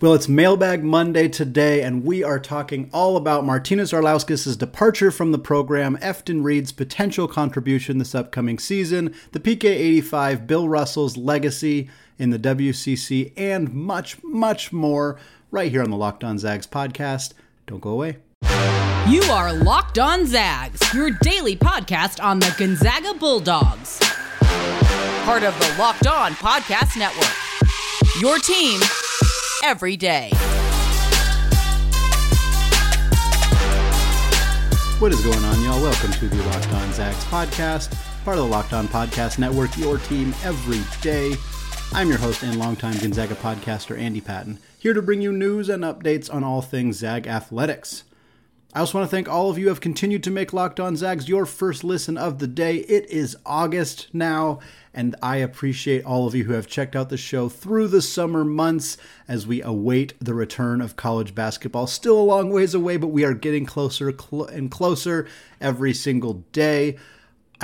Well, it's Mailbag Monday today, and we are talking all about Martynas Arlauskas' departure from the program, Efton Reid's potential contribution this upcoming season, the PK 85, Bill Russell's legacy in the WCC, and much, much more right here on the Locked On Zags podcast. Don't go away. You are Locked On Zags, your daily podcast on the Gonzaga Bulldogs. Part of the Locked On Podcast Network. Your team every day. What is going on, y'all? Welcome to the Locked On Zags podcast, part of the Locked On Podcast Network, your team every day. I'm your host and longtime Gonzaga podcaster, Andy Patton, here to bring you news and updates on all things Zag athletics. I also want to thank all of you who have continued to make Locked On Zags your first listen of the day. It is August now, and I appreciate all of you who have checked out the show through the summer months as we await the return of college basketball. Still a long ways away, but we are getting closer and closer every single day.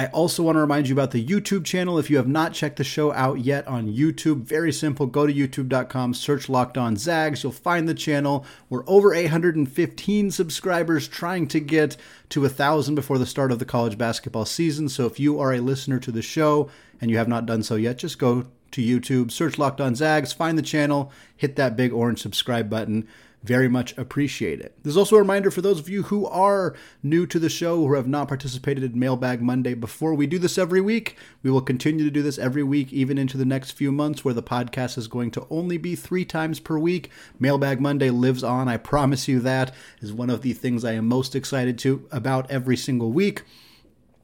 I also want to remind you about the YouTube channel. If you have not checked the show out yet on YouTube, very simple. Go to youtube.com, search Locked On Zags. You'll find the channel. We're over 815 subscribers, trying to get to a thousand before the start of the college basketball season. So if you are a listener to the show and you have not done so yet, just go to YouTube, search Locked On Zags, find the channel, hit that big orange subscribe button very much appreciate it. There's also a reminder for those of you who are new to the show, who have not participated in Mailbag Monday before. We do this every week. We will continue to do this every week, even into the next few months, where the podcast is going to only be three times per week. Mailbag Monday lives on. I promise you that is one of the things I am most excited to about every single week.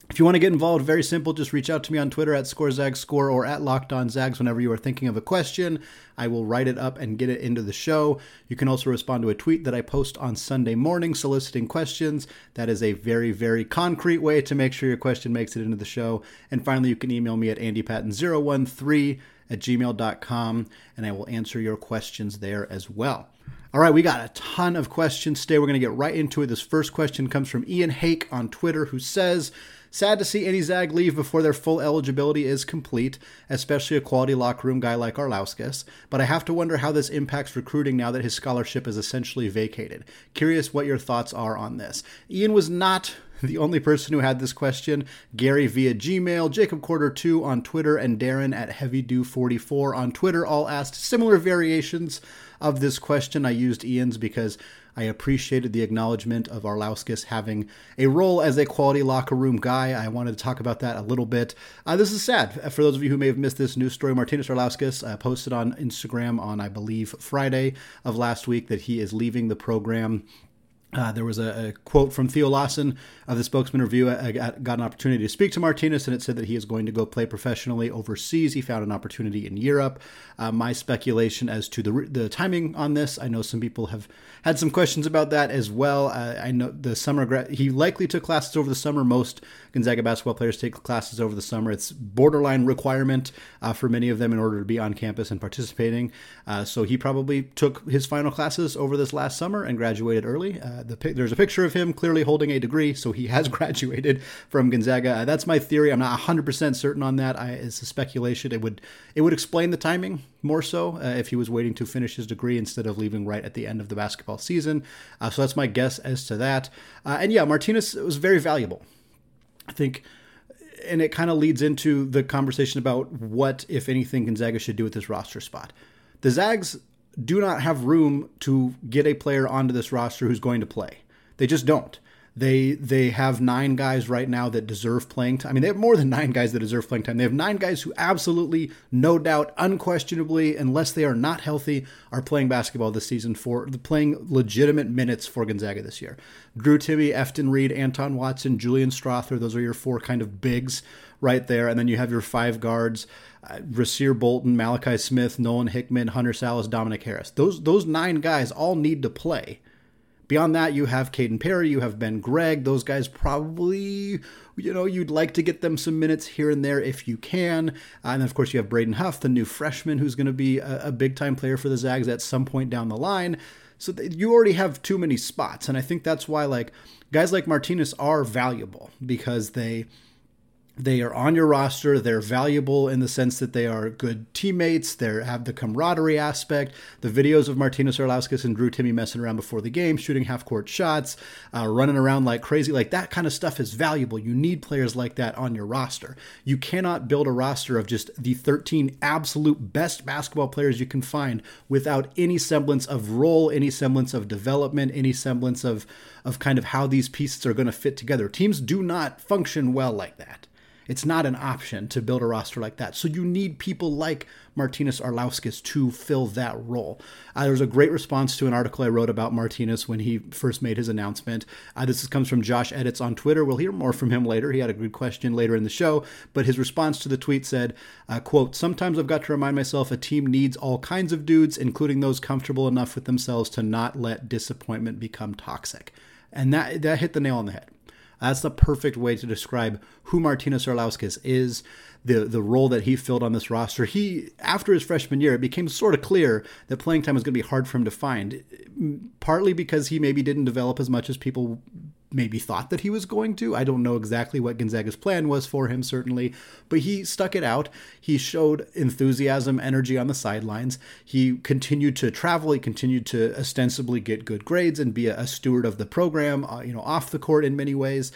If you want to get involved, very simple. Just reach out to me on Twitter at ScoreZagsScore or at Locked On Zags whenever you are thinking of a question. I will write it up and get it into the show. You can also respond to a tweet that I post on Sunday morning soliciting questions. That is a very, very concrete way to make sure your question makes it into the show. And finally, you can email me at andypatton013 at gmail.com and I will answer your questions there as well. All right, we got a ton of questions today. We're going to get right into it. This first question comes from Ian Hake on Twitter, who says, Sad to see any Zag leave before their full eligibility is complete, especially a quality locker room guy like Arlauskas, but I have to wonder how this impacts recruiting now that his scholarship is essentially vacated. Curious what your thoughts are on this. Ian was not the only person who had this question. Gary via Gmail, Jacob Quarter 2 on Twitter, and Darren at HeavyDew44 on Twitter all asked similar variations of this question. I used Ian's because I appreciated the acknowledgement of Arlauskas having a role as a quality locker room guy. I wanted to talk about that a little bit. Uh, this is sad. For those of you who may have missed this news story, Martynas Arlauskas uh, posted on Instagram on, I believe, Friday of last week that he is leaving the program uh, there was a, a, quote from Theo Lawson of the Spokesman Review. I got, got, an opportunity to speak to Martynas, and it said that he is going to go play professionally overseas. He found an opportunity in Europe. Uh, my speculation as to the the timing on this, I know some people have had some questions about that as well. Uh, I know the summer gra- he likely took classes over the summer. Most Gonzaga basketball players take classes over the summer. It's borderline requirement uh, for many of them in order to be on campus and participating. Uh, so he probably took his final classes over this last summer and graduated early. The, there's a picture of him clearly holding a degree, so he has graduated from Gonzaga. Uh, that's my theory. I'm not 100% certain on that. I, it's a speculation. It would it would explain the timing more so uh, if he was waiting to finish his degree instead of leaving right at the end of the basketball season. Uh, so that's my guess as to that. Uh, and yeah, Martynas was very valuable. I think and it kind of leads into the conversation about what, if anything, Gonzaga should do with this roster spot. The Zags do not have room to get a player onto this roster who's going to play. They just don't. They they have nine guys right now that deserve playing time. I mean, they have more than nine guys that deserve playing time. They have nine guys who absolutely, no doubt, unquestionably, unless they are not healthy, are playing basketball this season for playing legitimate minutes for Gonzaga this year. Drew Timme, Efton Reid, Anton Watson, Julian Strawther, Those are your four kind of bigs right there, and then you have your five guards: uh, Rasir Bolton, Malachi Smith, Nolan Hickman, Hunter Sallis, Dominic Harris. Those those nine guys all need to play. Beyond that, you have Kaden Perry, you have Ben Gregg. Those guys probably, you know, you'd like to get them some minutes here and there if you can. Uh, and of course, you have Braden Huff, the new freshman, who's going to be a, a big time player for the Zags at some point down the line. So you already have too many spots. And I think that's why, like, guys like Martynas are valuable because they they are on your roster. They're valuable in the sense that they are good teammates. They have the camaraderie aspect. The videos of Martynas Arlauskas and Drew Timme messing around before the game, shooting half court shots, uh, running around like crazy, like that kind of stuff is valuable. You need players like that on your roster. You cannot build a roster of just the 13 absolute best basketball players you can find without any semblance of role, any semblance of development, any semblance of of kind of how these pieces are going to fit together. Teams do not function well like that. It's not an option to build a roster like that. So you need people like Martynas Arlauskas to fill that role. Uh, there was a great response to an article I wrote about Martynas when he first made his announcement. Uh, this comes from Josh Edits on Twitter. We'll hear more from him later. He had a good question later in the show, but his response to the tweet said, uh, quote, Sometimes I've got to remind myself a team needs all kinds of dudes, including those comfortable enough with themselves to not let disappointment become toxic. And that, that hit the nail on the head. That's the perfect way to describe who Martynas Arlauskas is, the the role that he filled on this roster. He after his freshman year, it became sort of clear that playing time was going to be hard for him to find, partly because he maybe didn't develop as much as people maybe thought that he was going to. I don't know exactly what Gonzaga's plan was for him, certainly, but he stuck it out. He showed enthusiasm, energy on the sidelines. He continued to travel. He continued to ostensibly get good grades and be a, a steward of the program, uh, you know, off the court in many ways.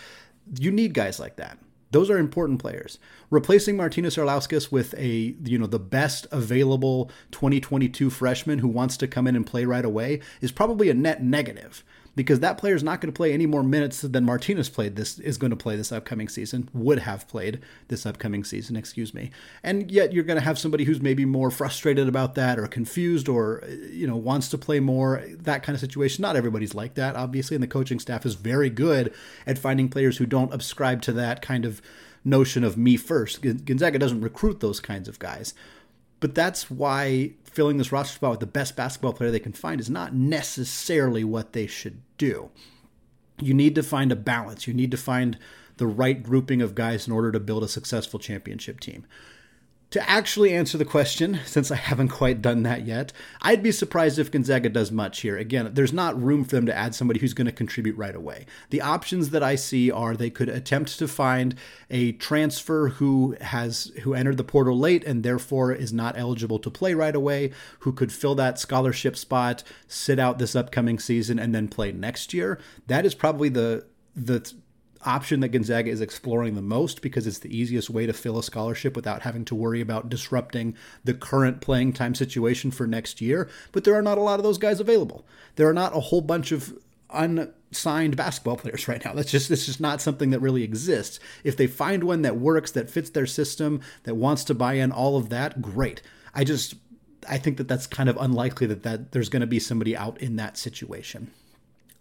You need guys like that. Those are important players. Replacing Martynas Arlauskas with a, you know, the best available 2022 freshman who wants to come in and play right away is probably a net negative because that player is not going to play any more minutes than Martynas played this is going to play this upcoming season, would have played this upcoming season, excuse me. And yet you're going to have somebody who's maybe more frustrated about that or confused or you know wants to play more, that kind of situation. Not everybody's like that, obviously, and the coaching staff is very good at finding players who don't subscribe to that kind of notion of me first. Gonzaga doesn't recruit those kinds of guys. But that's why filling this roster spot with the best basketball player they can find is not necessarily what they should do. You need to find a balance. You need to find the right grouping of guys in order to build a successful championship team to actually answer the question, since I haven't quite done that yet, I'd be surprised if Gonzaga does much here. Again, there's not room for them to add somebody who's going to contribute right away. The options that I see are they could attempt to find a transfer who has who entered the portal late and therefore is not eligible to play right away, who could fill that scholarship spot, sit out this upcoming season, and then play next year. That is probably the the option that Gonzaga is exploring the most because it's the easiest way to fill a scholarship without having to worry about disrupting the current playing time situation for next year. But there are not a lot of those guys available. There are not a whole bunch of unsigned basketball players right now. That's just this is not something that really exists. If they find one that works, that fits their system, that wants to buy in all of that, great. I just I think that that's kind of unlikely that that there's going to be somebody out in that situation.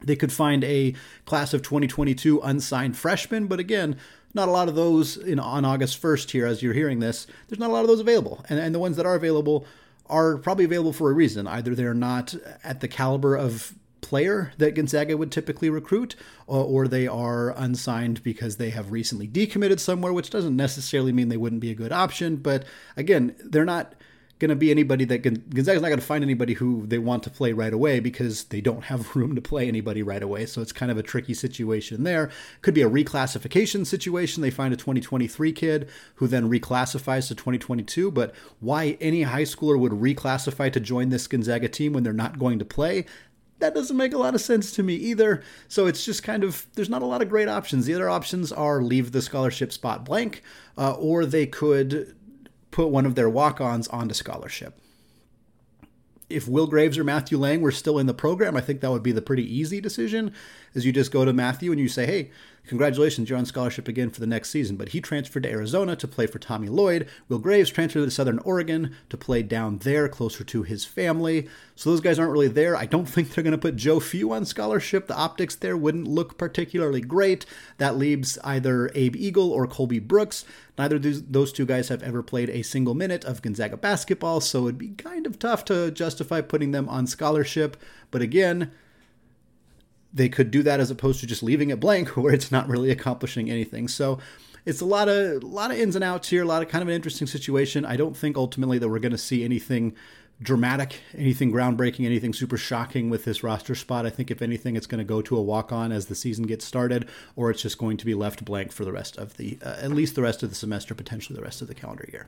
They could find a class of 2022 unsigned freshmen, but again, not a lot of those in, on August 1st here as you're hearing this. There's not a lot of those available. And, and the ones that are available are probably available for a reason. Either they're not at the caliber of player that Gonzaga would typically recruit, or, or, they are unsigned because they have recently decommitted somewhere, which doesn't necessarily mean they wouldn't be a good option. But again, they're not going to be anybody that Gonzaga's not going to find anybody who they want to play right away because they don't have room to play anybody right away. So it's kind of a tricky situation there. Could be a reclassification situation. They find a 2023 kid who then reclassifies to 2022. But why any high schooler would reclassify to join this Gonzaga team when they're not going to play? that doesn't make a lot of sense to me either. So it's just kind of, there's not a lot of great options. The other options are leave the scholarship spot blank, uh, or they could put one of their walk ons onto scholarship. If Will Graves or Matthew Lang were still in the program, I think that would be the pretty easy decision. Is you just go to Matthew and you say, hey, Congratulations, you're on scholarship again for the next season. But he transferred to Arizona to play for Tommy Lloyd. Will Graves transferred to Southern Oregon to play down there, closer to his family. So those guys aren't really there. I don't think they're going to put Joe Few on scholarship. The optics there wouldn't look particularly great. That leaves either Abe Eagle or Colby Brooks. Neither of those two guys have ever played a single minute of Gonzaga basketball, so it'd be kind of tough to justify putting them on scholarship. But again, they could do that as opposed to just leaving it blank where it's not really accomplishing anything. So it's a lot of a lot of ins and outs here, a lot of kind of an interesting situation. I don't think ultimately that we're going to see anything dramatic, anything groundbreaking, anything super shocking with this roster spot. I think if anything, it's going to go to a walk on as the season gets started, or it's just going to be left blank for the rest of the, uh, at least the rest of the semester, potentially the rest of the calendar year.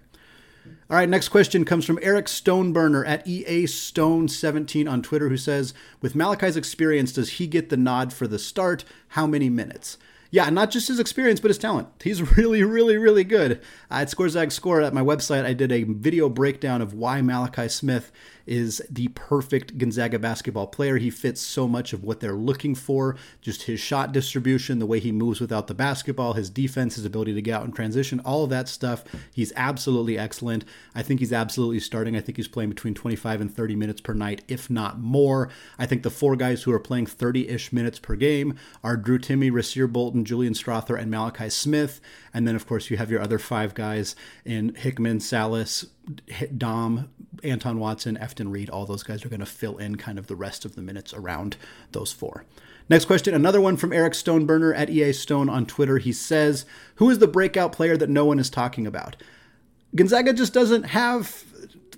All right, next question comes from Eric Stoneburner at EA Stone17 on Twitter, who says, With Malachi's experience, does he get the nod for the start? How many minutes? yeah, not just his experience, but his talent. He's really, really, really good. Uh, at ScoreZag Score at my website, I did a video breakdown of why Malachi Smith is the perfect Gonzaga basketball player. He fits so much of what they're looking for just his shot distribution, the way he moves without the basketball, his defense, his ability to get out and transition, all of that stuff. He's absolutely excellent. I think he's absolutely starting. I think he's playing between 25 and 30 minutes per night, if not more. I think the four guys who are playing 30 ish minutes per game are Drew Timme, Rasir Bolton, Julian Strawther, and Malachi Smith. And then, of course, you have your other five guys in Hickman, Sallis, Dom, Anton Watson, Efton Reid. All those guys are going to fill in kind of the rest of the minutes around those four. Next question, another one from Eric Stoneburner at EA Stone on Twitter. He says, Who is the breakout player that no one is talking about? Gonzaga just doesn't have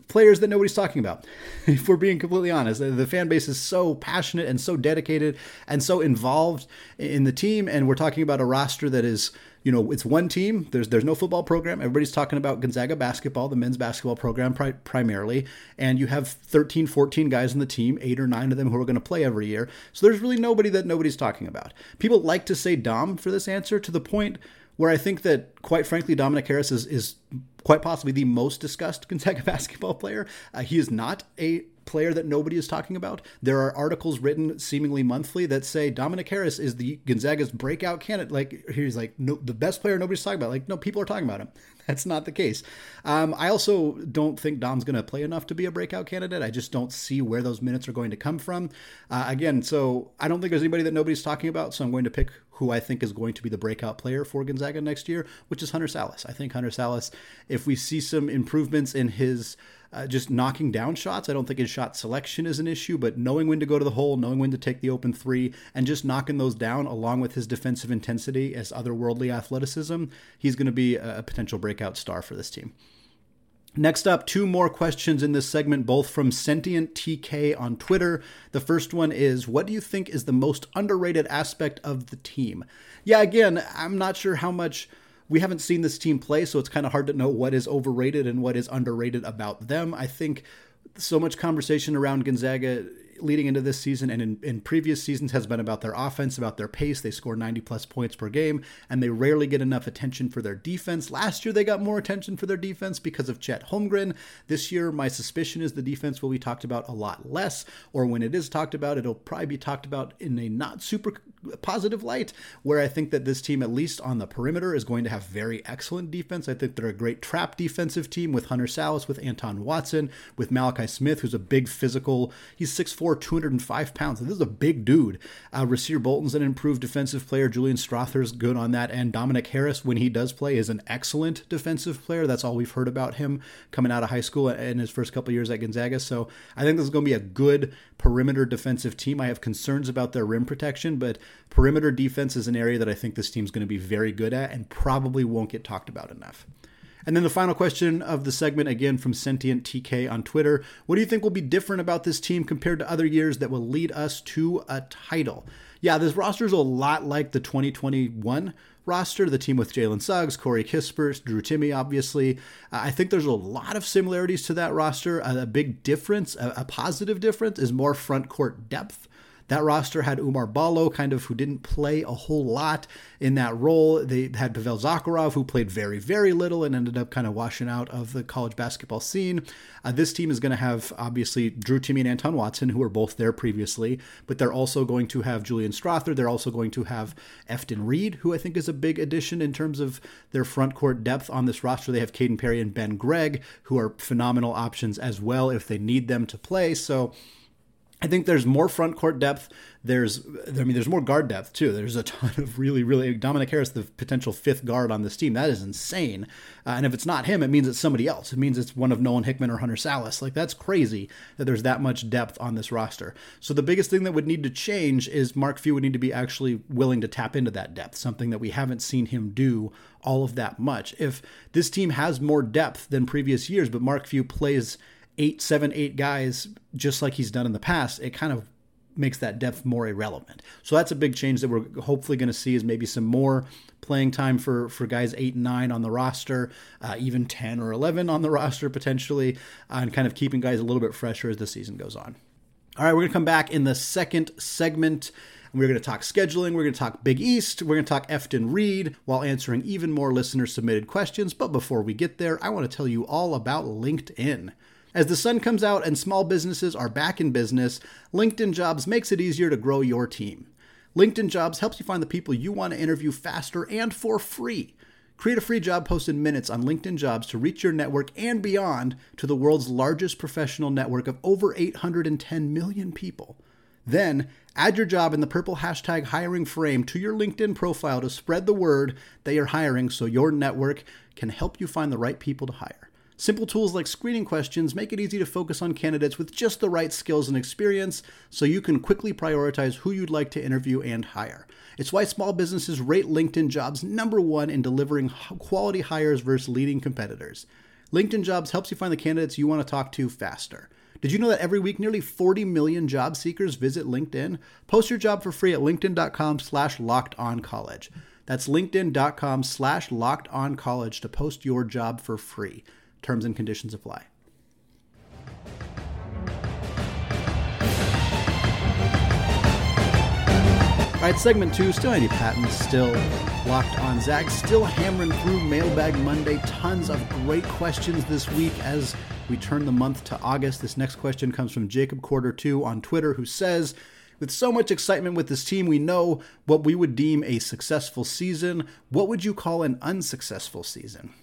players that nobody's talking about. if we're being completely honest, the fan base is so passionate and so dedicated and so involved in the team. And we're talking about a roster that is you know, it's one team. There's there's no football program. Everybody's talking about Gonzaga basketball, the men's basketball program pri- primarily, and you have 13, 14 guys in the team, eight or nine of them who are going to play every year. So there's really nobody that nobody's talking about. People like to say Dom for this answer to the point where I think that, quite frankly, Dominic Harris is, is quite possibly the most discussed Gonzaga basketball player. Uh, he is not a player that nobody is talking about. There are articles written seemingly monthly that say Dominic Harris is the Gonzaga's breakout candidate. Like he's like no, the best player nobody's talking about. Like no, people are talking about him. That's not the case. Um, I also don't think Dom's going to play enough to be a breakout candidate. I just don't see where those minutes are going to come from. Uh, again, so I don't think there's anybody that nobody's talking about. So I'm going to pick who I think is going to be the breakout player for Gonzaga next year, which is Hunter Sallis. I think Hunter Sallis, if we see some improvements in his uh, just knocking down shots. I don't think his shot selection is an issue, but knowing when to go to the hole, knowing when to take the open three, and just knocking those down along with his defensive intensity as otherworldly athleticism, he's going to be a potential breakout star for this team. Next up, two more questions in this segment, both from Sentient TK on Twitter. The first one is What do you think is the most underrated aspect of the team? Yeah, again, I'm not sure how much we haven't seen this team play, so it's kind of hard to know what is overrated and what is underrated about them. I think so much conversation around Gonzaga leading into this season and in, in, previous seasons has been about their offense, about their pace. They score 90 plus points per game, and they rarely get enough attention for their defense. Last year, they got more attention for their defense because of Chet Holmgren. This year, my suspicion is the defense will be talked about a lot less, or when it is talked about, it'll probably be talked about in a not super positive light, where I think that this team, at least on the perimeter, is going to have very excellent defense. I think they're a great trap defensive team with Hunter Sallis, with Anton Watson, with Malachi Smith, who's a big physical. He's 6'4, 205 pounds. This is a big dude. Uh, Rasir Bolton's an improved defensive player. Julian Strawther's good on that. And Dominic Harris, when he does play, is an excellent defensive player. That's all we've heard about him coming out of high school in his first couple years at Gonzaga. So I think this is going to be a good perimeter defensive team. I have concerns about their rim protection, but perimeter defense is an area that I think this team's going to be very good at and probably won't get talked about enough. And then the final question of the segment, again from Sentient TK on Twitter. What do you think will be different about this team compared to other years that will lead us to a title? Yeah, this roster is a lot like the 2021 roster, the team with Jalen Suggs, Corey Kispert, Drew Timme, obviously. Uh, I think there's a lot of similarities to that roster. A big difference, a positive difference, is more front court depth. That roster had Oumar Ballo, kind of who didn't play a whole lot in that role. They had Pavel Zakharov, who played very, very little and ended up kind of washing out of the college basketball scene. Uh, this team is going to have, obviously, Drew Timme and Anton Watson, who were both there previously, but they're also going to have Julian Strawther. They're also going to have Efton Reid, who I think is a big addition in terms of their front court depth on this roster. They have Kaden Perry and Ben Gregg, who are phenomenal options as well if they need them to play. So, I think there's more front court depth. There's, I mean, there's more guard depth too. There's a ton of really, really Dominic Harris, the potential fifth guard on this team. That is insane. Uh, and if it's not him, it means it's somebody else. It means it's one of Nolan Hickman or Hunter Sallis. Like that's crazy that there's that much depth on this roster. So the biggest thing that would need to change is Mark Few would need to be actually willing to tap into that depth, something that we haven't seen him do all of that much. If this team has more depth than previous years, but Mark Few plays eight, seven, eight guys, just like he's done in the past, it kind of makes that depth more irrelevant. So that's a big change that we're hopefully going to see is maybe some more playing time for for guys eight and nine on the roster, uh, even ten or eleven on the roster potentially, uh, and kind of keeping guys a little bit fresher as the season goes on. All right, we're going to come back in the second segment. We're going to talk scheduling. We're going to talk Big East. We're going to talk Efton Reid while answering even more listener submitted questions. But before we get there, I want to tell you all about LinkedIn. As the sun comes out and small businesses are back in business, LinkedIn Jobs makes it easier to grow your team. LinkedIn Jobs helps you find the people you want to interview faster and for free. Create a free job post in minutes on LinkedIn Jobs to reach your network and beyond to the world's largest professional network of over 810 million people. Then, add your job in the purple hashtag hiring frame to your LinkedIn profile to spread the word that you're hiring so your network can help you find the right people to hire. Simple tools like screening questions make it easy to focus on candidates with just the right skills and experience so you can quickly prioritize who you'd like to interview and hire. It's why small businesses rate LinkedIn jobs number one in delivering quality hires versus leading competitors. LinkedIn jobs helps you find the candidates you want to talk to faster. Did you know that every week nearly 40 million job seekers visit LinkedIn? Post your job for free at linkedin.com slash locked on college. That's linkedin.com slash locked on college to post your job for free. Terms and conditions apply. All right, segment two, still Andy Patton, still locked on Zags, still hammering through Mailbag Monday. Tons of great questions this week as we turn the month to August. This next question comes from Jacob Quarter 2 on Twitter, who says, with so much excitement with this team, we know what we would deem a successful season. What would you call an unsuccessful season?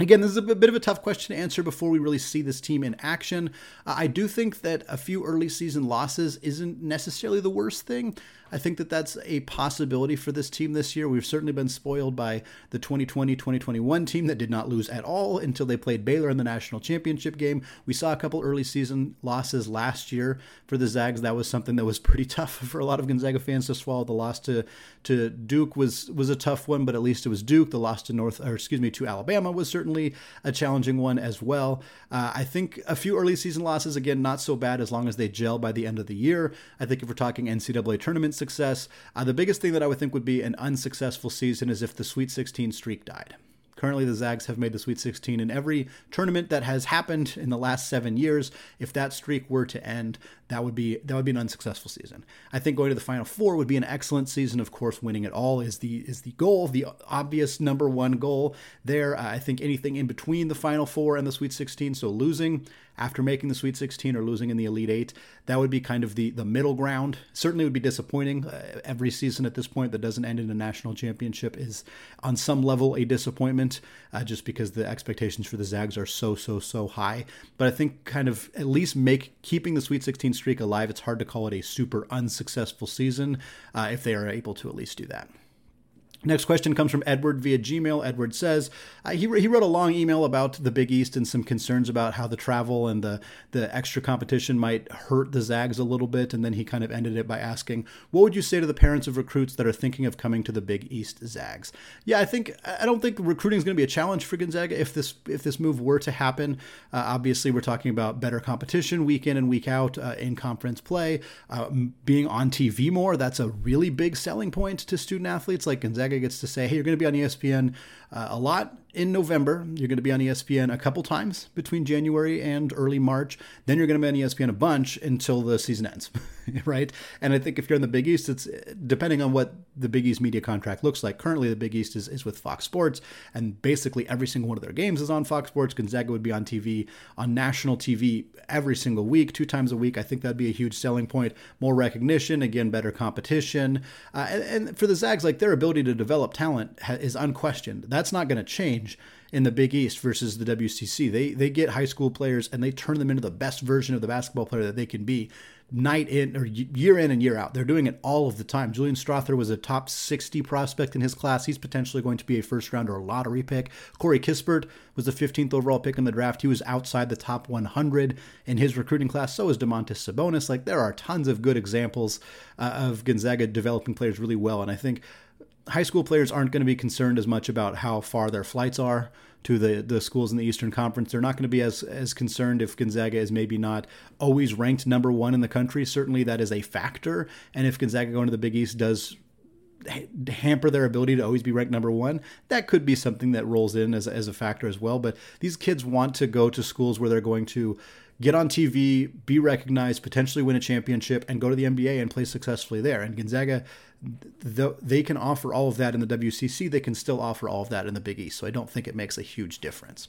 Again, this is a bit of a tough question to answer before we really see this team in action. Uh, I do think that a few early season losses isn't necessarily the worst thing. I think that that's a possibility for this team this year. We've certainly been spoiled by the 2020 2021 team that did not lose at all until they played Baylor in the national championship game. We saw a couple early season losses last year for the Zags. That was something that was pretty tough for a lot of Gonzaga fans to swallow. The loss to, to Duke was, was a tough one, but at least it was Duke. The loss to North, or excuse me, to Alabama was certainly a challenging one as well. Uh, I think a few early season losses, again, not so bad as long as they gel by the end of the year. I think if we're talking NCAA tournament success. Uh, the biggest thing that I would think would be an unsuccessful season is if the Sweet 16 streak died. Currently, the Zags have made the Sweet 16 in every tournament that has happened in the last seven years. If that streak were to end, that would be that would be an unsuccessful season. I think going to the Final Four would be an excellent season. Of course, winning it all is the is the goal, the obvious number one goal there. I think anything in between the Final Four and the Sweet 16, so losing after making the Sweet 16 or losing in the Elite Eight, that would be kind of the the middle ground. Certainly, would be disappointing. Uh, every season at this point that doesn't end in a national championship is on some level a disappointment, uh, just because the expectations for the Zags are so so so high. But I think kind of at least make keeping the Sweet 16 streak alive, it's hard to call it a super unsuccessful season uh, if they are able to at least do that. Next question comes from Edward via Gmail. Edward says uh, he, he wrote a long email about the Big East and some concerns about how the travel and the, the extra competition might hurt the Zags a little bit. And then he kind of ended it by asking, What would you say to the parents of recruits that are thinking of coming to the Big East Zags? Yeah, I think I don't think recruiting is going to be a challenge for Gonzaga if this if this move were to happen. Uh, obviously, we're talking about better competition week in and week out uh, in conference play, uh, being on TV more. That's a really big selling point to student athletes like Gonzaga Gets to say, hey, you're going to be on ESPN uh, a lot in November. You're going to be on ESPN a couple times between January and early March. Then you're going to be on ESPN a bunch until the season ends, right? And I think if you're in the Big East, it's depending on what the Big East media contract looks like. Currently, the Big East is, is with Fox Sports, and basically every single one of their games is on Fox Sports. Gonzaga would be on TV, on national TV every single week, two times a week. I think that'd be a huge selling point. More recognition, again, better competition. Uh, and, and, for the Zags, like their ability to develop talent is unquestioned. That's not going to change in the Big East versus the WCC. They they get high school players and they turn them into the best version of the basketball player that they can be night in or year in and year out. They're doing it all of the time. Julian Strawther was a top 60 prospect in his class. He's potentially going to be a first round or lottery pick. Corey Kispert was the 15th overall pick in the draft. He was outside the top 100 in his recruiting class. So is Domantas Sabonis. Like there are tons of good examples uh, of Gonzaga developing players really well. And I think high school players aren't going to be concerned as much about how far their flights are to the, the schools in the Eastern Conference. They're not going to be as, as concerned if Gonzaga is maybe not always ranked number one in the country. Certainly, that is a factor. And if Gonzaga going to the Big East does hamper their ability to always be ranked number one, that could be something that rolls in as, as a factor as well. But these kids want to go to schools where they're going to get on TV, be recognized, potentially win a championship, and go to the NBA and play successfully there. And Gonzaga, they can offer all of that in the WCC. They can still offer all of that in the Big East. So I don't think it makes a huge difference.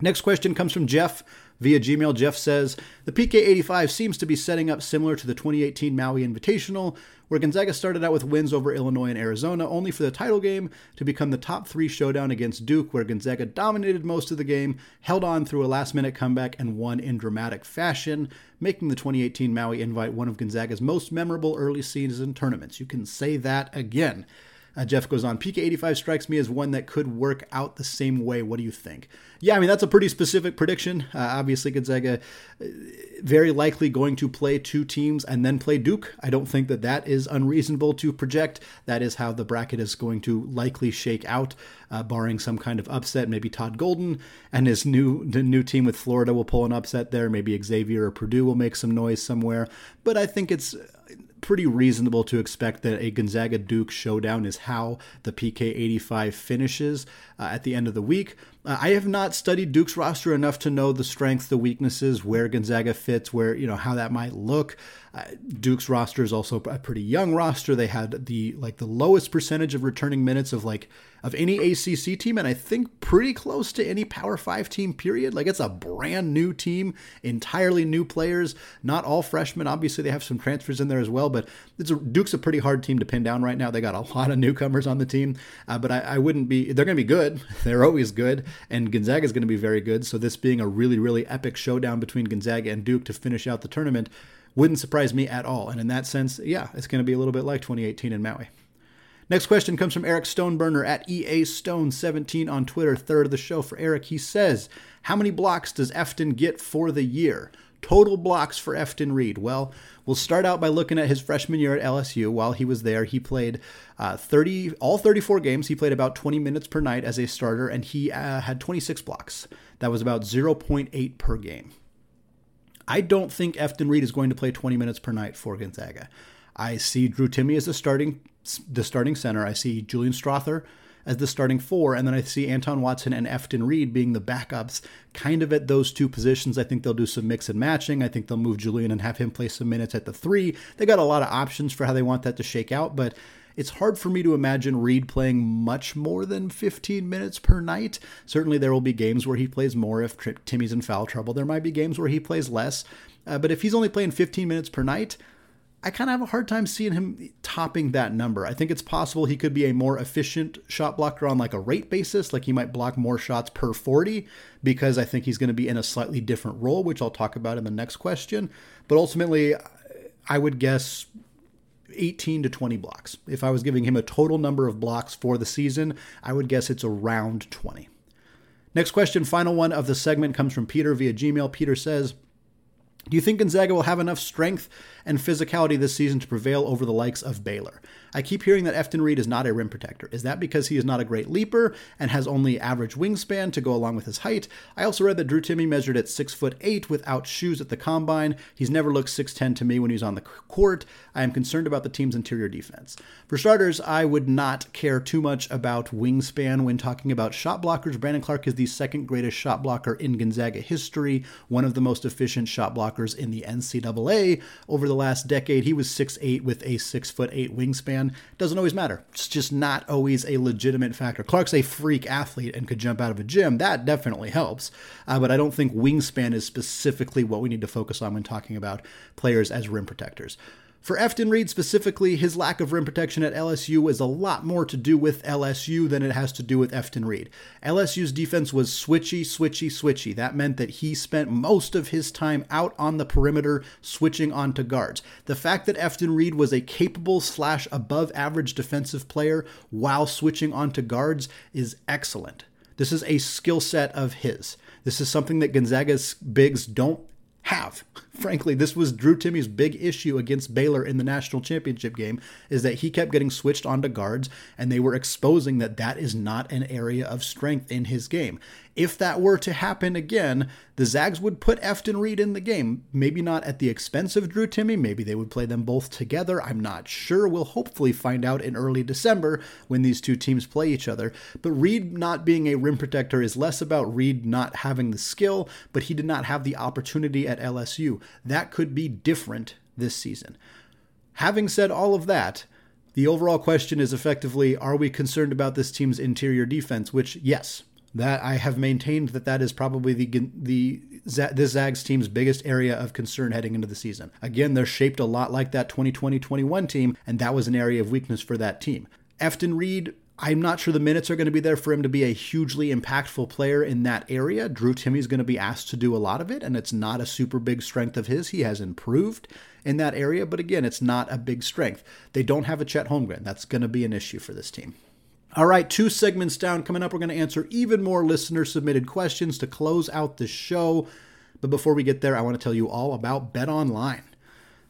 Next question comes from Jeff via Gmail. Jeff says The PK85 seems to be setting up similar to the 2018 Maui Invitational, where Gonzaga started out with wins over Illinois and Arizona, only for the title game to become the top three showdown against Duke, where Gonzaga dominated most of the game, held on through a last minute comeback, and won in dramatic fashion, making the 2018 Maui Invite one of Gonzaga's most memorable early season tournaments. You can say that again. Uh, Jeff goes on, PK85 strikes me as one that could work out the same way. What do you think? Yeah, I mean, that's a pretty specific prediction. Uh, obviously, Gonzaga uh, very likely going to play two teams and then play Duke. I don't think that that is unreasonable to project. That is how the bracket is going to likely shake out, uh, barring some kind of upset. Maybe Todd Golden and his new the new team with Florida will pull an upset there. Maybe Xavier or Purdue will make some noise somewhere. But I think it's pretty reasonable to expect that a Gonzaga Duke showdown is how the PK 85 finishes uh, at the end of the week. Uh, I have not studied Duke's roster enough to know the strengths, the weaknesses, where Gonzaga fits, where, you know, how that might look. Uh, Duke's roster is also a pretty young roster. They had the like the lowest percentage of returning minutes of like of any ACC team, and I think pretty close to any Power Five team. Period. Like it's a brand new team, entirely new players, not all freshmen. Obviously, they have some transfers in there as well, but it's a, Duke's a pretty hard team to pin down right now. They got a lot of newcomers on the team, uh, but I, I wouldn't be. They're going to be good. They're always good, and Gonzaga is going to be very good. So this being a really really epic showdown between Gonzaga and Duke to finish out the tournament wouldn't surprise me at all. And in that sense, yeah, it's going to be a little bit like 2018 in Maui. Next question comes from Eric Stoneburner at EA Stone17 on Twitter, third of the show for Eric. He says, How many blocks does Efton get for the year? Total blocks for Efton Reid. Well, we'll start out by looking at his freshman year at LSU. While he was there, he played uh, 30, all 34 games. He played about 20 minutes per night as a starter, and he uh, had 26 blocks. That was about 0.8 per game. I don't think Efton Reid is going to play 20 minutes per night for Gonzaga. I see Drew Timme as the starting the starting center. I see Julian Strawther as the starting four, and then I see Anton Watson and Efton Reid being the backups, kind of at those two positions. I think they'll do some mix and matching. I think they'll move Julian and have him play some minutes at the three. They got a lot of options for how they want that to shake out, but it's hard for me to imagine Reid playing much more than 15 minutes per night. Certainly, there will be games where he plays more if Timme's in foul trouble. There might be games where he plays less. Uh, but if he's only playing 15 minutes per night, I kind of have a hard time seeing him topping that number. I think it's possible he could be a more efficient shot blocker on like a rate basis, like he might block more shots per 40 because I think he's going to be in a slightly different role, which I'll talk about in the next question. But ultimately, I would guess 18 to 20 blocks. If I was giving him a total number of blocks for the season, I would guess it's around 20. Next question, final one of the segment comes from Peter via Gmail. Peter says, do you think Gonzaga will have enough strength and physicality this season to prevail over the likes of Baylor? I keep hearing that Efton Reid is not a rim protector. Is that because he is not a great leaper and has only average wingspan to go along with his height? I also read that Drew Timme measured at six foot eight without shoes at the combine. He's never looked 6'10 to me when he's on the court. I am concerned about the team's interior defense. For starters, I would not care too much about wingspan when talking about shot blockers. Brandon Clarke is the second greatest shot blocker in Gonzaga history, one of the most efficient shot blockers in the NCAA over the last decade. He was 6'8 with a 6 foot 8. Doesn't always matter. It's just not always a legitimate factor. Clarke's a freak athlete and could jump out of a gym. That definitely helps. Uh, but I don't think wingspan is specifically what we need to focus on when talking about players as rim protectors. For Efton Reid specifically, his lack of rim protection at LSU is a lot more to do with LSU than it has to do with Efton Reid. LSU's defense was switchy, switchy, switchy. That meant that he spent most of his time out on the perimeter switching onto guards. The fact that Efton Reid was a capable slash above average defensive player while switching onto guards is excellent. This is a skill set of his. This is something that Gonzaga's bigs don't have frankly, this was Drew Timme's big issue against Baylor in the national championship game is that he kept getting switched onto guards and they were exposing that that is not an area of strength in his game. If that were to happen again, the Zags would put Efton Reid in the game. Maybe not at the expense of Drew Timme. Maybe they would play them both together. I'm not sure. We'll hopefully find out in early December when these two teams play each other. But Reid not being a rim protector is less about Reid not having the skill, but he did not have the opportunity at LSU. That could be different this season. Having said all of that, the overall question is effectively are we concerned about this team's interior defense? Which, yes, that I have maintained that that is probably the the this Zags team's biggest area of concern heading into the season. Again, they're shaped a lot like that 2020-21 team, and that was an area of weakness for that team. Efton Reid I'm not sure the minutes are going to be there for him to be a hugely impactful player in that area. Drew Timme's going to be asked to do a lot of it, and it's not a super big strength of his. He has improved in that area, but again, it's not a big strength. They don't have a Chet Holmgren. That's going to be an issue for this team. All right, two segments down. Coming up, we're going to answer even more listener submitted questions to close out the show. But before we get there, I want to tell you all about Bet Online.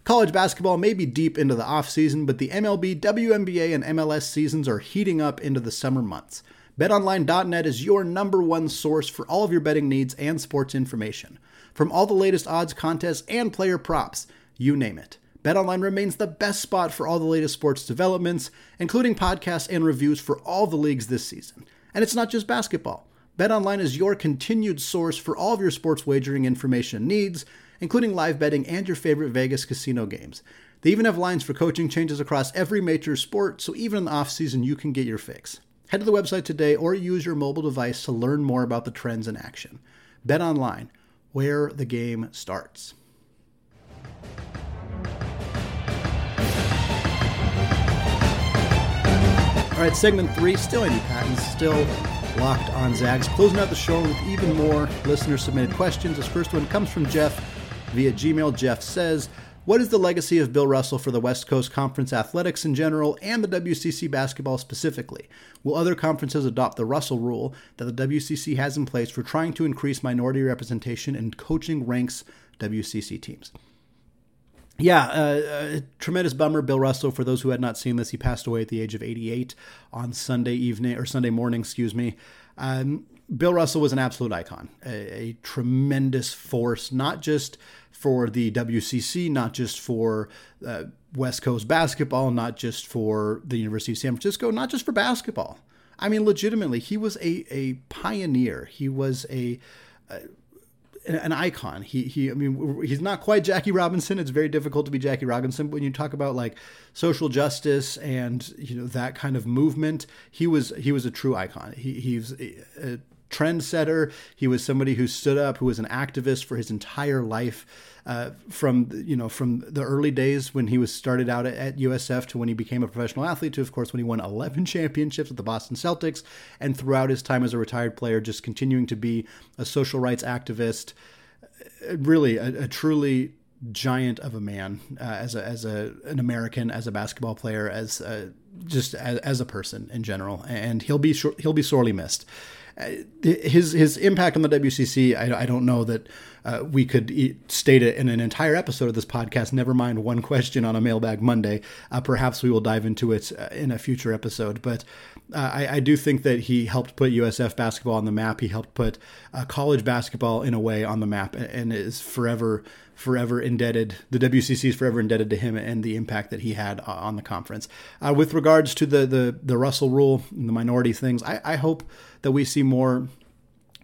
College basketball may be deep into the offseason, but the MLB, WNBA, and MLS seasons are heating up into the summer months. BetOnline.net is your number one source for all of your betting needs and sports information. From all the latest odds, contests, and player props, you name it. BetOnline remains the best spot for all the latest sports developments, including podcasts and reviews for all the leagues this season. And it's not just basketball. BetOnline is your continued source for all of your sports wagering information needs, including live betting and your favorite Vegas casino games. They even have lines for coaching changes across every major sport, so even in the off-season you can get your fix. Head to the website today or use your mobile device to learn more about the trends in action. Bet online, where the game starts. All right, segment three, still Andy Patton, still locked on Zags. Closing out the show with even more listener submitted questions. This first one comes from Jeff via Gmail. Jeff says, What is the legacy of Bill Russell for the West Coast Conference athletics in general and the WCC basketball specifically? Will other conferences adopt the Russell rule that the WCC has in place for trying to increase minority representation in coaching ranks WCC teams? yeah, uh, tremendous bummer. Bill Russell, for those who had not seen this, he passed away at the age of 88 on Sunday evening or Sunday morning, excuse me. Um, Bill Russell was an absolute icon, a, a, tremendous force, not just for the WCC, not just for uh, West Coast basketball, not just for the University of San Francisco, not just for basketball. I mean, legitimately, he was a, a pioneer. He was a, a an icon. He he. I mean, he's not quite Jackie Robinson. It's very difficult to be Jackie Robinson. But when you talk about like social justice and you know that kind of movement, he was he was a true icon. He he's a, a trendsetter. He was somebody who stood up, who was an activist for his entire life uh, from you know from the early days when he was started out at, USF to when he became a professional athlete to of course when he won 11 championships with the Boston Celtics and throughout his time as a retired player just continuing to be a social rights activist uh, really a, a truly giant of a man uh, as a as a an American as a basketball player as a, just as, as, a person in general and he'll be he'll be sorely missed uh, his his impact on the WCC I, I don't know that uh, we could state it in an entire episode of this podcast. Never mind one question on a mailbag Monday. Uh, perhaps we will dive into it uh, in a future episode. But uh, I, I, do think that he helped put USF basketball on the map. He helped put uh, college basketball in a way on the map, and is forever forever indebted. The WCC is forever indebted to him and the impact that he had on the conference. With regards to the the the Russell Rule and the minority things, I, I hope that we see more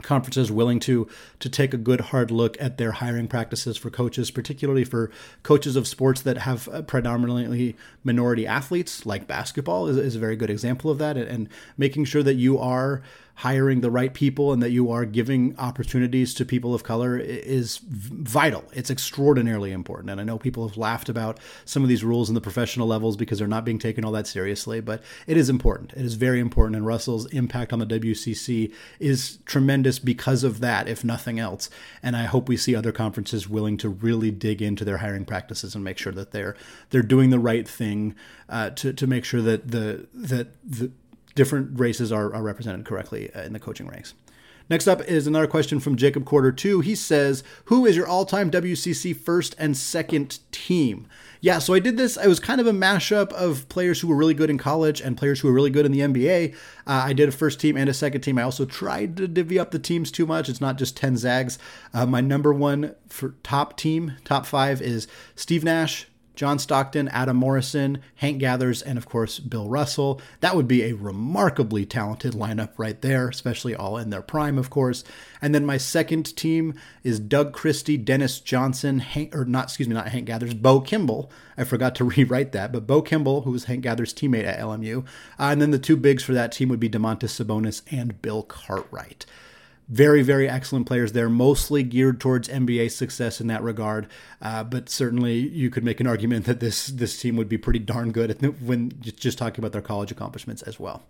conferences willing to to take a good hard look at their hiring practices for coaches, particularly for coaches of sports that have uh, predominantly minority athletes, like basketball is, is a very good example of that, and, and making sure that you are hiring the right people and that you are giving opportunities to people of color is vital. It's extraordinarily important. And I know people have laughed about some of these rules in the professional levels because they're not being taken all that seriously, but it is important. It is very important. And Russell's impact on the WCC is tremendous because of that, if nothing else. And I hope we see other conferences willing to really dig into their hiring practices and make sure that they're they're doing the right thing uh, to to make sure that the that the different races are, are represented correctly uh, in the coaching ranks. Next up is another question from Jacob Quarter 2. He says, Who is your all time WCC first and second team? Yeah, so I did this. I was kind of a mashup of players who were really good in college and players who were really good in the NBA. Uh, I did a first team and a second team. I also tried to divvy up the teams too much. It's not just 10 Zags. Uh, my number one for top team, top five, is Steve Nash, John Stockton, Adam Morrison, Hank Gathers, and of course Bill Russell. That would be a remarkably talented lineup right there, especially all in their prime, of course. And then my second team is Doug Christie, Dennis Johnson, Hank, or not, excuse me, not Hank Gathers, Bo Kimble. I forgot to rewrite that, but Bo Kimble, who was Hank Gathers' teammate at LMU. Uh, and then the two bigs for that team would be Domantas Sabonis and Bill Cartwright very, very excellent players there, mostly geared towards NBA success in that regard. Uh, but certainly, you could make an argument that this this team would be pretty darn good when just talking about their college accomplishments as well.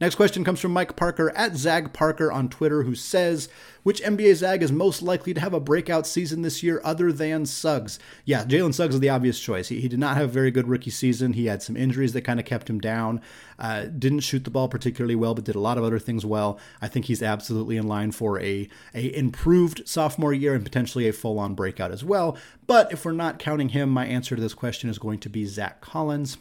Next question comes from Mike Parker at Zag Parker on Twitter, who says, Which NBA Zag is most likely to have a breakout season this year other than Suggs? Yeah, Jalen Suggs is the obvious choice. He, he did not have a very good rookie season. He had some injuries that kind of kept him down. Uh, didn't shoot the ball particularly well, but did a lot of other things well. I think he's absolutely in line for a, a improved sophomore year and potentially a full on breakout as well. But if we're not counting him, my answer to this question is going to be Zach Collins.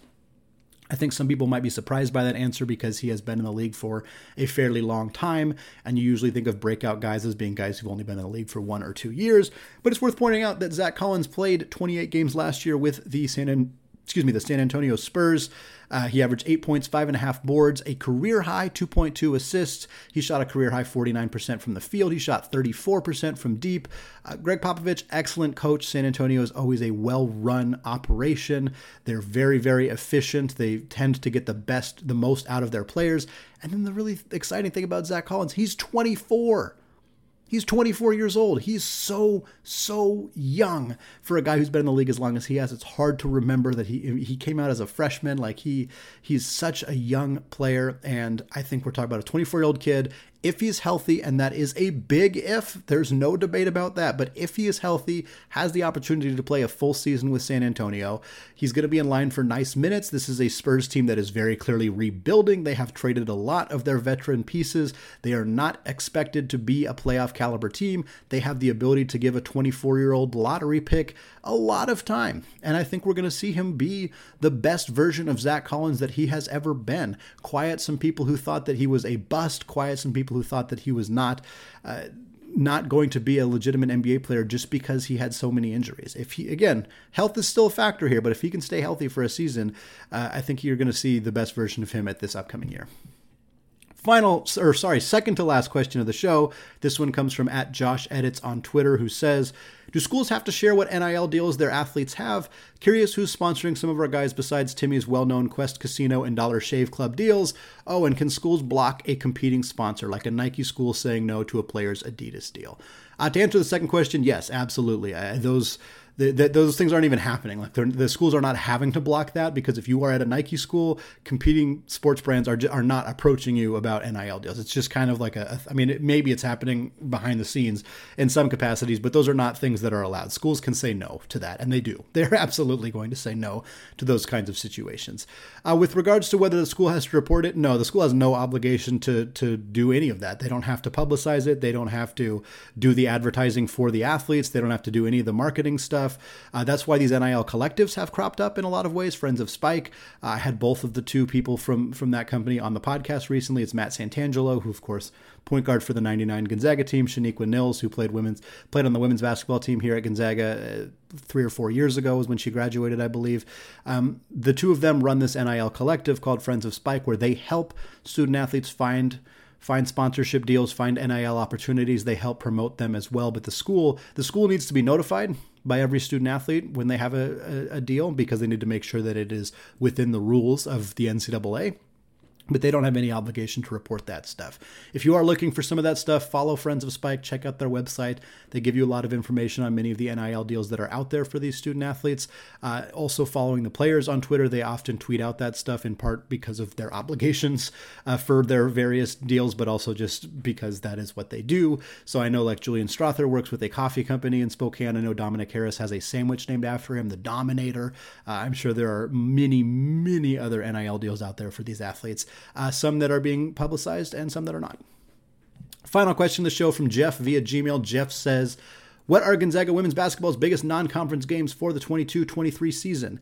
I think some people might be surprised by that answer because he has been in the league for a fairly long time, and you usually think of breakout guys as being guys who've only been in the league for one or two years. But it's worth pointing out that Zach Collins played 28 games last year with the San excuse me, the San Antonio Spurs. Uh, he averaged eight points, five and a half boards, a career high 2.2 assists. He shot a career high 49% from the field. He shot 34% from deep. Uh, Gregg Popovich, excellent coach. San Antonio is always a well run operation. They're very, very efficient. They tend to get the best, the most out of their players. And then the really exciting thing about Zach Collins, he's 24. He's 24 years old. He's so so young for a guy who's been in the league as long as he has. It's hard to remember that he he came out as a freshman. Like he he's such a young player, and I think we're talking about a 24 year old kid if he's healthy, and that is a big if, there's no debate about that. But if he is healthy, has the opportunity to play a full season with San Antonio, he's going to be in line for nice minutes. This is a Spurs team that is very clearly rebuilding. They have traded a lot of their veteran pieces. They are not expected to be a playoff caliber team. They have the ability to give a 24 year old lottery pick a lot of time. And I think we're going to see him be the best version of Zach Collins that he has ever been. Quiet some people who thought that he was a bust, quiet some people who thought that he was not. Uh, not going to be a legitimate NBA player just because he had so many injuries. If he, again, health is still a factor here, but if he can stay healthy for a season, uh, I think you're going to see the best version of him at this upcoming year final or sorry second to last question of the show. This one comes from at josh edits on twitter who says do schools have to share what nil deals their athletes have? Curious who's sponsoring some of our guys besides Timme's well-known quest casino and dollar shave club deals. Oh and can schools block a competing sponsor like a nike school saying no to a player's adidas deal? Uh, to answer the second question yes absolutely. Uh, those those things aren't even happening. Like the schools are not having to block that because if you are at a Nike school, competing sports brands are are not approaching you about NIL deals. It's just kind of like a. I mean, it, maybe it's happening behind the scenes in some capacities, but those are not things that are allowed. Schools can say no to that, and they do. They're absolutely going to say no to those kinds of situations. Uh, with regards to whether the school has to report it, no, the school has no obligation to to do any of that. They don't have to publicize it. They don't have to do the advertising for the athletes. They don't have to do any of the marketing stuff stuff. Uh, that's why these NIL collectives have cropped up in a lot of ways. Friends of Spike. Uh, I had both of the two people from from that company on the podcast recently. It's Matt Santangelo, who of course point guard for the '99 Gonzaga team, Shaniqua Nilles, who played women's played on the women's basketball team here at Gonzaga. Uh, three or four years ago was when she graduated, I believe. Um, the two of them run this NIL collective called Friends of Spike, where they help student athletes find find sponsorship deals, find NIL opportunities. They help promote them as well. But the school, the school needs to be notified by every student athlete when they have a, a, a deal because they need to make sure that it is within the rules of the NCAA but they don't have any obligation to report that stuff. If you are looking for some of that stuff, follow Friends of Spike, check out their website. They give you a lot of information on many of the NIL deals that are out there for these student athletes. Uh, also, following the players on Twitter, they often tweet out that stuff in part because of their obligations uh, for their various deals, but also just because that is what they do. So I know like Julian Strawther works with a coffee company in Spokane. I know Dominick Harris has a sandwich named after him, the Dominator. Uh, I'm sure there are many, many other NIL deals out there for these athletes uh, some that are being publicized and some that are not. Final question of the show from Jeff via Gmail. Jeff says, What are Gonzaga women's basketball's biggest non conference games for the 22 23 season?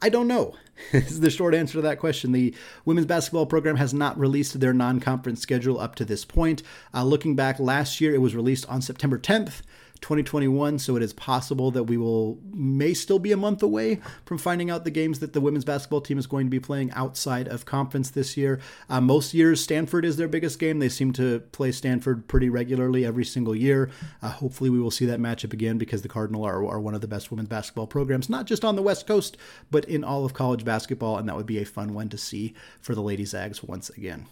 I don't know. is the short answer to that question. The women's basketball program has not released their non conference schedule up to this point. Uh, looking back last year, it was released on September 10th. 2021 so it is possible that we will may still be a month away from finding out the games that the women's basketball team is going to be playing outside of conference this year. Uh, most years stanford is their biggest game. They seem to play stanford pretty regularly every single year. Uh, hopefully we will see that matchup again because the cardinal are, are one of the best women's basketball programs not just on the west coast but in all of college basketball and that would be a fun one to see for the lady zags once again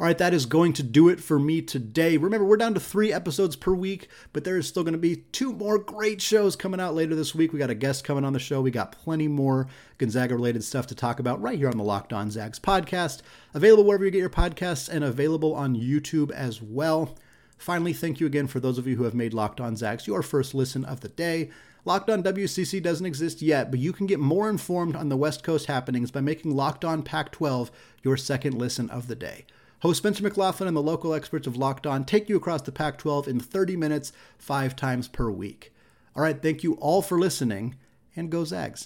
all right, that is going to do it for me today. Remember, we're down to three episodes per week, but there is still going to be two more great shows coming out later this week. We got a guest coming on the show. We got plenty more Gonzaga related stuff to talk about right here on the Locked On Zags podcast. Available wherever you get your podcasts and available on YouTube as well. Finally, thank you again for those of you who have made Locked On Zags your first listen of the day. Locked On WCC doesn't exist yet, but you can get more informed on the West Coast happenings by making Locked On Pac 12 your second listen of the day. Host Spencer McLaughlin and the local experts of Locked On take you across the Pac 12 in 30 minutes, five times per week. All right, thank you all for listening, and go Zags.